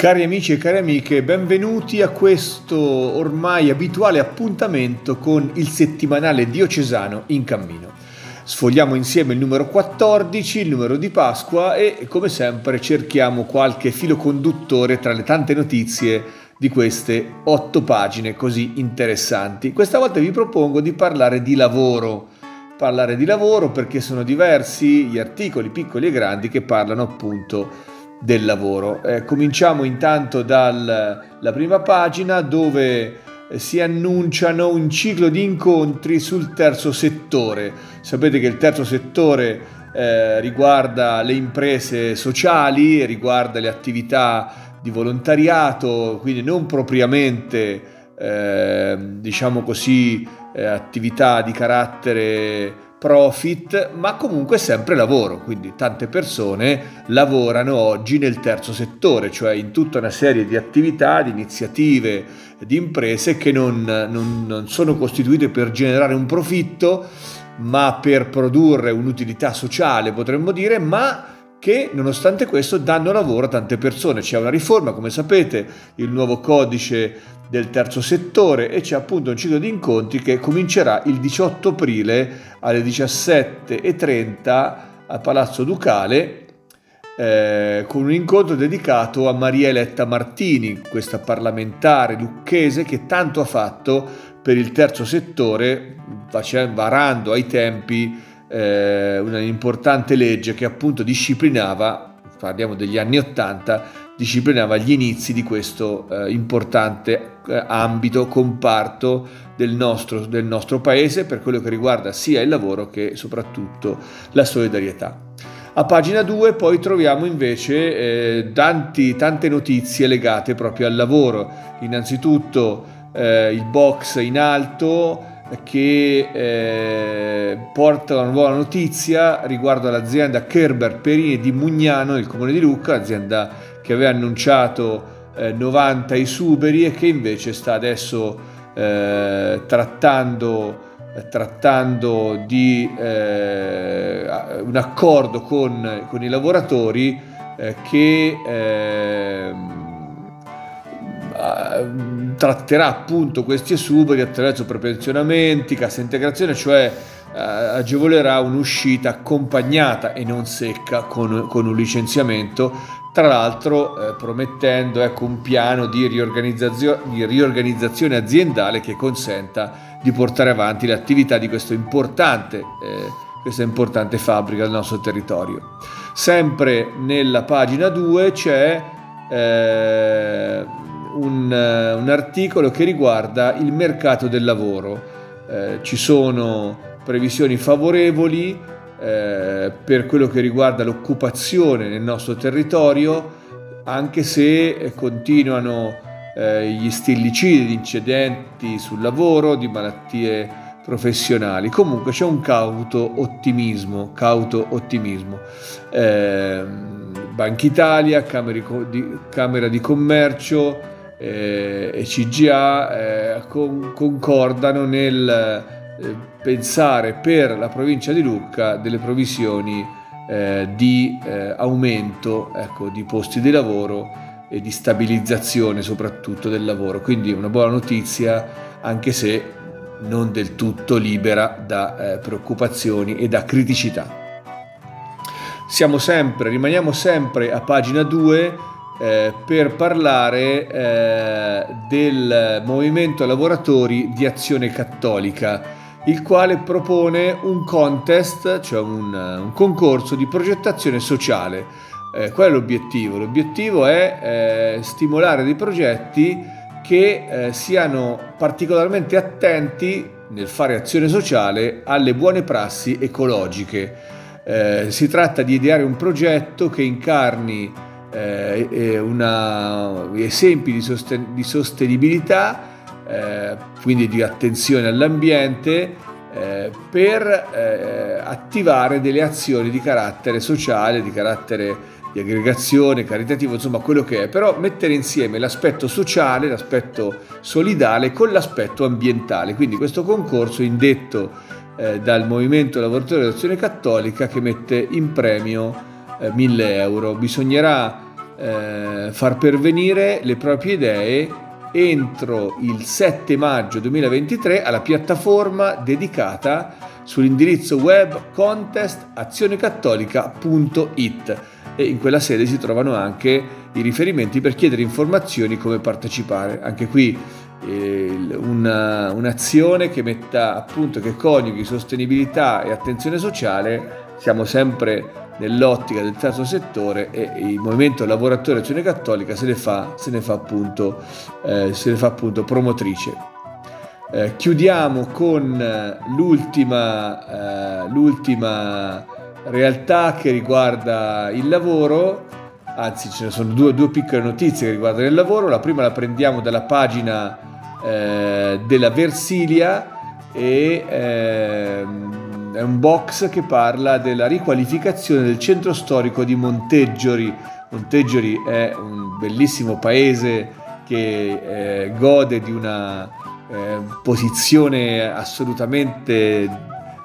Cari amici e cari amiche, benvenuti a questo ormai abituale appuntamento con il settimanale diocesano in cammino. Sfogliamo insieme il numero 14, il numero di Pasqua e come sempre cerchiamo qualche filo conduttore tra le tante notizie di queste otto pagine così interessanti. Questa volta vi propongo di parlare di lavoro. Parlare di lavoro perché sono diversi gli articoli piccoli e grandi che parlano appunto del lavoro. Eh, cominciamo intanto dalla prima pagina dove eh, si annunciano un ciclo di incontri sul terzo settore. Sapete che il terzo settore eh, riguarda le imprese sociali, riguarda le attività di volontariato, quindi non propriamente, eh, diciamo così, eh, attività di carattere profit, ma comunque sempre lavoro, quindi tante persone lavorano oggi nel terzo settore, cioè in tutta una serie di attività, di iniziative, di imprese che non, non, non sono costituite per generare un profitto, ma per produrre un'utilità sociale, potremmo dire, ma che nonostante questo danno lavoro a tante persone. C'è una riforma, come sapete, il nuovo codice del terzo settore e c'è appunto un ciclo di incontri che comincerà il 18 aprile alle 17.30 al Palazzo Ducale eh, con un incontro dedicato a Maria Eletta Martini, questa parlamentare lucchese che tanto ha fatto per il terzo settore, varando ai tempi eh, un'importante legge che appunto disciplinava, parliamo degli anni Ottanta, disciplinava gli inizi di questo eh, importante eh, ambito, comparto del nostro, del nostro paese per quello che riguarda sia il lavoro che soprattutto la solidarietà. A pagina 2 poi troviamo invece eh, tanti, tante notizie legate proprio al lavoro. Innanzitutto eh, il box in alto, che eh, porta una nuova notizia riguardo all'azienda Kerber Perini di Mugnano, nel comune di Lucca, azienda che aveva annunciato eh, 90 esuberi e che invece sta adesso eh, trattando, trattando di eh, un accordo con, con, i lavoratori eh, che ehm, tratterà appunto questi esuberi attraverso prepensionamenti, cassa integrazione, cioè eh, agevolerà un'uscita accompagnata e non secca con, con un licenziamento, tra l'altro eh, promettendo ecco, un piano di riorganizzazione, di riorganizzazione, aziendale che consenta di portare avanti l'attività di importante, eh, questa importante fabbrica del nostro territorio. Sempre nella pagina 2 c'è eh, un, eh, un, articolo che riguarda il mercato del lavoro. Eh, ci sono previsioni favorevoli eh, per quello che riguarda l'occupazione nel nostro territorio, anche se continuano eh, gli stillicidi di incidenti sul lavoro, di malattie professionali. Comunque c'è un cauto ottimismo, cauto ottimismo. Eh, Banca Italia, Camera di Commercio, eh, e CGA eh, con, concordano nel eh, pensare per la provincia di Lucca delle provvisioni eh, di eh, aumento ecco, di posti di lavoro e di stabilizzazione soprattutto del lavoro. Quindi una buona notizia anche se non del tutto libera da preoccupazioni e da criticità. Siamo sempre, rimaniamo sempre a pagina 2 eh, per parlare eh, del movimento lavoratori di azione cattolica, il quale propone un contest, cioè un, un concorso di progettazione sociale. Eh, qual è l'obiettivo? L'obiettivo è eh, stimolare dei progetti che eh, siano particolarmente attenti nel fare azione sociale alle buone prassi ecologiche. Eh, si tratta di ideare un progetto che incarni eh, una, esempi di, sosten- di sostenibilità, eh, quindi di attenzione all'ambiente eh, per eh, attivare delle azioni di carattere sociale, di carattere di aggregazione, caritativo, insomma quello che è, però mettere insieme l'aspetto sociale, l'aspetto solidale con l'aspetto ambientale. Quindi questo concorso indetto eh, dal Movimento Lavoratori dell'Azione Cattolica che mette in premio eh, 1000 euro. Bisognerà eh, far pervenire le proprie idee entro il 7 maggio 2023 alla piattaforma dedicata sull'indirizzo web contestazionecattolica.it e in quella sede si trovano anche i riferimenti per chiedere informazioni come partecipare. Anche qui eh, una, un'azione che metta appunto che coniughi sostenibilità e attenzione sociale, siamo sempre nell'ottica del terzo settore e il movimento lavoratore azione cattolica se ne fa, se ne fa, appunto, eh, se ne fa appunto promotrice. Eh, chiudiamo con l'ultima, eh, l'ultima realtà che riguarda il lavoro, anzi ce ne sono due, due, piccole notizie che riguardano il lavoro, la prima la prendiamo dalla pagina eh, della Versilia e eh, è un box che parla della riqualificazione del centro storico di Monteggiori. Monteggiori è un bellissimo paese che eh, gode di una eh, posizione assolutamente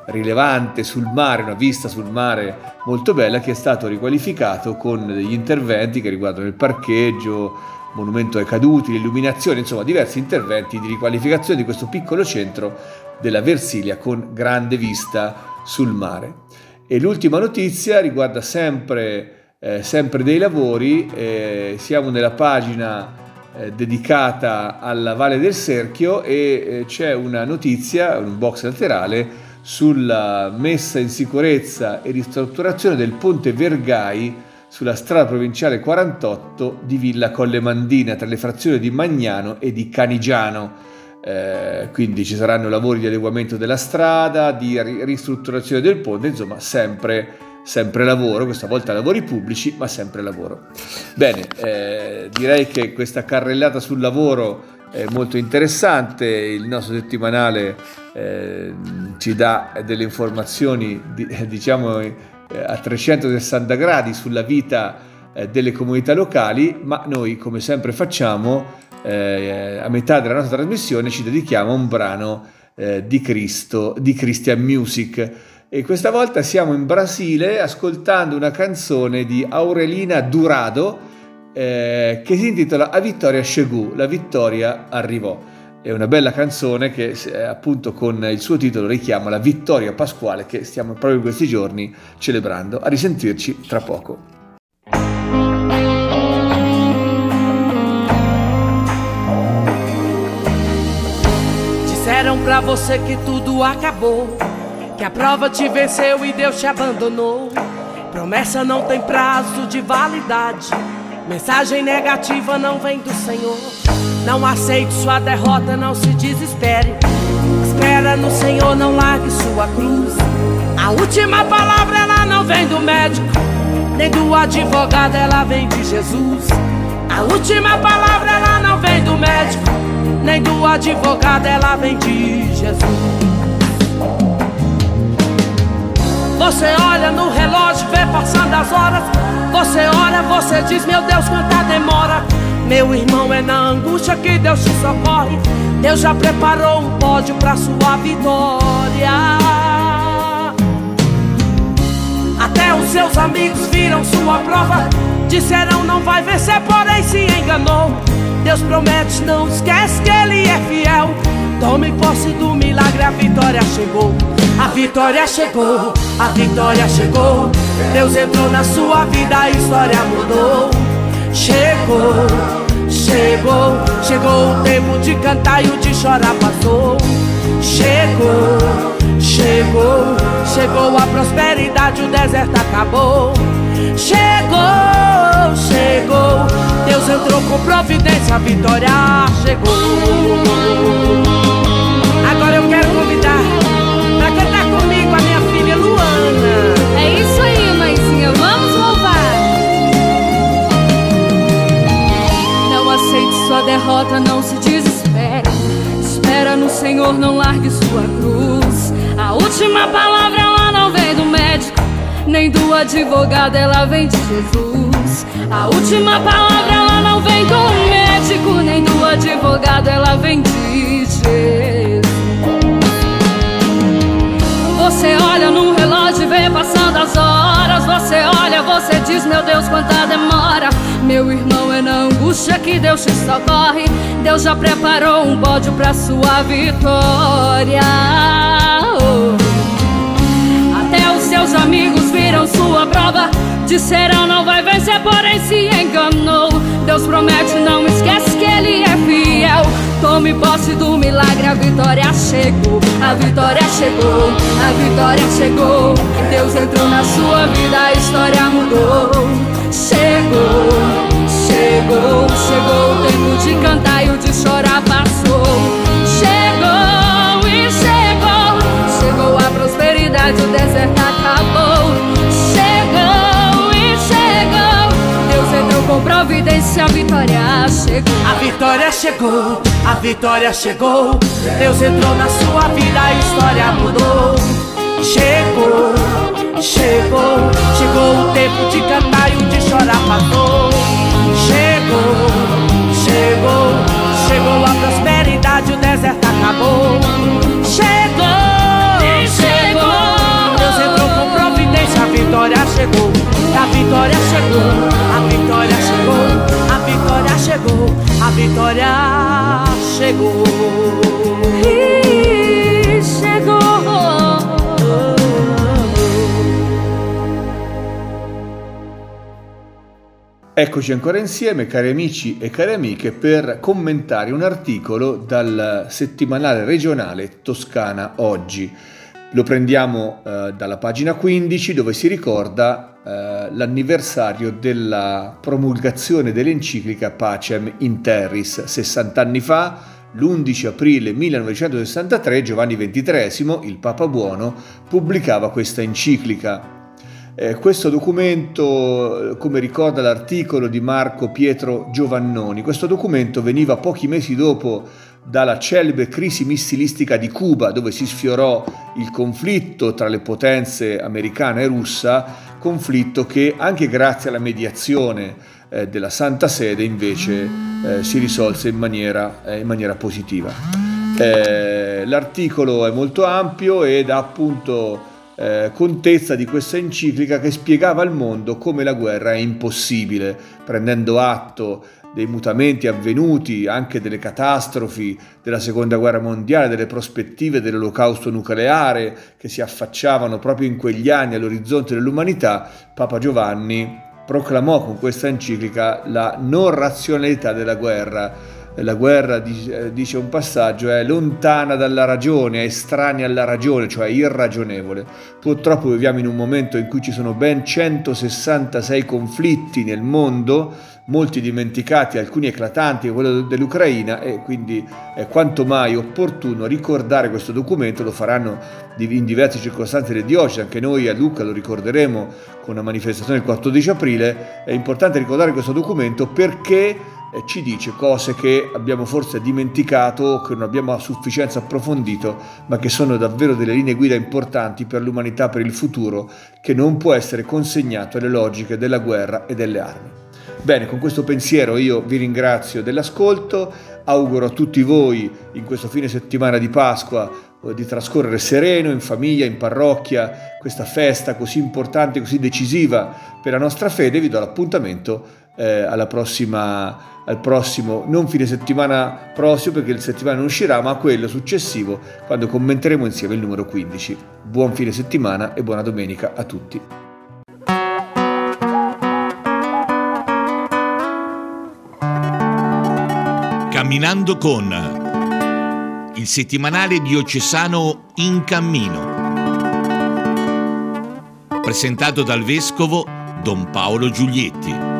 rilevante sul mare, una vista sul mare molto bella che è stato riqualificato con degli interventi che riguardano il parcheggio, monumento ai caduti, l'illuminazione, insomma diversi interventi di riqualificazione di questo piccolo centro della Versilia con grande vista sul mare. E l'ultima notizia riguarda sempre, eh, sempre dei lavori, eh, siamo nella pagina eh, dedicata alla Valle del Serchio e eh, c'è una notizia, un box laterale, sulla messa in sicurezza e ristrutturazione del ponte Vergai sulla strada provinciale 48 di Villa Colle Mandina tra le frazioni di Magnano e di Canigiano. Eh, quindi ci saranno lavori di adeguamento della strada, di ristrutturazione del ponte, insomma sempre, sempre lavoro, questa volta lavori pubblici, ma sempre lavoro. Bene, eh, direi che questa carrellata sul lavoro è molto interessante, il nostro settimanale eh, ci dà delle informazioni diciamo a 360 gradi sulla vita eh, delle comunità locali, ma noi come sempre facciamo eh, a metà della nostra trasmissione ci dedichiamo a un brano eh, di Cristo, di Christian Music. E questa volta siamo in Brasile ascoltando una canzone di Aurelina Durado, eh, che si intitola A vittoria chegou, la vittoria arrivò. È una bella canzone che eh, appunto con il suo titolo richiama la vittoria pasquale che stiamo proprio in questi giorni celebrando. A risentirci tra poco. Disseram pra você que tudo acabou, que a prova te venceu e Deus te abandonou. Promessa não tem prazo de validade. Mensagem negativa não vem do Senhor. Não aceite sua derrota, não se desespere. Espera no Senhor, não largue sua cruz. A última palavra ela não vem do médico, nem do advogado, ela vem de Jesus. A última palavra ela não vem do médico, nem do advogado, ela vem de Jesus. Você olha no relógio, vê passando as horas. Você olha, você diz, meu Deus, quanta demora. Meu irmão, é na angústia que Deus te socorre. Deus já preparou um pódio para sua vitória. Até os seus amigos viram sua prova. Disseram não vai vencer, porém se enganou. Deus promete, não esquece que Ele é fiel. Tome posse do milagre, a vitória chegou. A vitória chegou, a vitória chegou. Deus entrou na sua vida, a história mudou. Chegou, chegou, chegou o tempo de cantar e o de chorar passou. Chegou, chegou, chegou a prosperidade, o deserto acabou. Chegou, chegou, Deus entrou com providência, a vitória chegou. Senhor, não largue sua cruz. A última palavra ela não vem do médico, nem do advogado, ela vem de Jesus. A última palavra ela não vem do médico, nem do advogado, ela vem de Jesus. Você olha no vê passando as horas. Você olha, você diz, meu Deus, quanta demora. Meu irmão, é na angústia que Deus te socorre. Deus já preparou um pódio pra sua vitória. Oh. Até os seus amigos viram sua prova. Disseram não vai vencer, porém se enganou. Deus promete, Tome posse do milagre, a vitória chegou. A vitória chegou, a vitória chegou. Deus entrou na sua vida, a história mudou. Chegou, chegou, chegou. O tempo de cantar e o de chorar passou. A vitória chegou. A vitória chegou, a vitória chegou. Deus entrou na sua vida, a história mudou. Chegou, chegou, chegou o tempo de cantar e o de chorar passou. Chegou, chegou, chegou a prosperidade, o deserto acabou. Chegou, chegou, Deus entrou com providência, a vitória chegou. A vitória chegou, vitória chegou. E chegou. Eccoci ancora insieme, cari amici e cari amiche, per commentare un articolo dal settimanale regionale Toscana Oggi. Lo prendiamo eh, dalla pagina 15 dove si ricorda eh, l'anniversario della promulgazione dell'enciclica Pacem in Terris. 60 anni fa, l'11 aprile 1963, Giovanni XXIII, il Papa Buono, pubblicava questa enciclica eh, questo documento, come ricorda l'articolo di Marco Pietro Giovannoni, questo documento veniva pochi mesi dopo dalla celebre crisi missilistica di Cuba, dove si sfiorò il conflitto tra le potenze americana e russa, conflitto che anche grazie alla mediazione eh, della Santa Sede invece eh, si risolse in maniera, eh, in maniera positiva. L'articolo è molto ampio ed ha appunto contezza di questa enciclica che spiegava al mondo come la guerra è impossibile, prendendo atto dei mutamenti avvenuti, anche delle catastrofi della seconda guerra mondiale, delle prospettive dell'olocausto nucleare che si affacciavano proprio in quegli anni all'orizzonte dell'umanità, Papa Giovanni proclamò con questa enciclica la non razionalità della guerra la guerra, dice un passaggio, è lontana dalla ragione, è estranea alla ragione, cioè irragionevole. Purtroppo viviamo in un momento in cui ci sono ben 166 conflitti nel mondo, molti dimenticati, alcuni eclatanti, quello dell'Ucraina, e quindi è quanto mai opportuno ricordare questo documento, lo faranno in diverse circostanze le diocesi, anche noi a Lucca lo ricorderemo con una manifestazione il 14 aprile, è importante ricordare questo documento perché ci dice cose che abbiamo forse dimenticato o che non abbiamo a sufficienza approfondito, ma che sono davvero delle linee guida importanti per l'umanità, per il futuro, che non può essere consegnato alle logiche della guerra e delle armi. Bene, con questo pensiero io vi ringrazio dell'ascolto, auguro a tutti voi in questo fine settimana di Pasqua eh, di trascorrere sereno in famiglia, in parrocchia, questa festa così importante, così decisiva per la nostra fede, vi do l'appuntamento eh, alla prossima al prossimo, non fine settimana prossimo perché il settimana non uscirà, ma a quello successivo quando commenteremo insieme il numero 15. Buon fine settimana e buona domenica a tutti. Camminando con il settimanale diocesano In Cammino. Presentato dal vescovo Don Paolo Giulietti.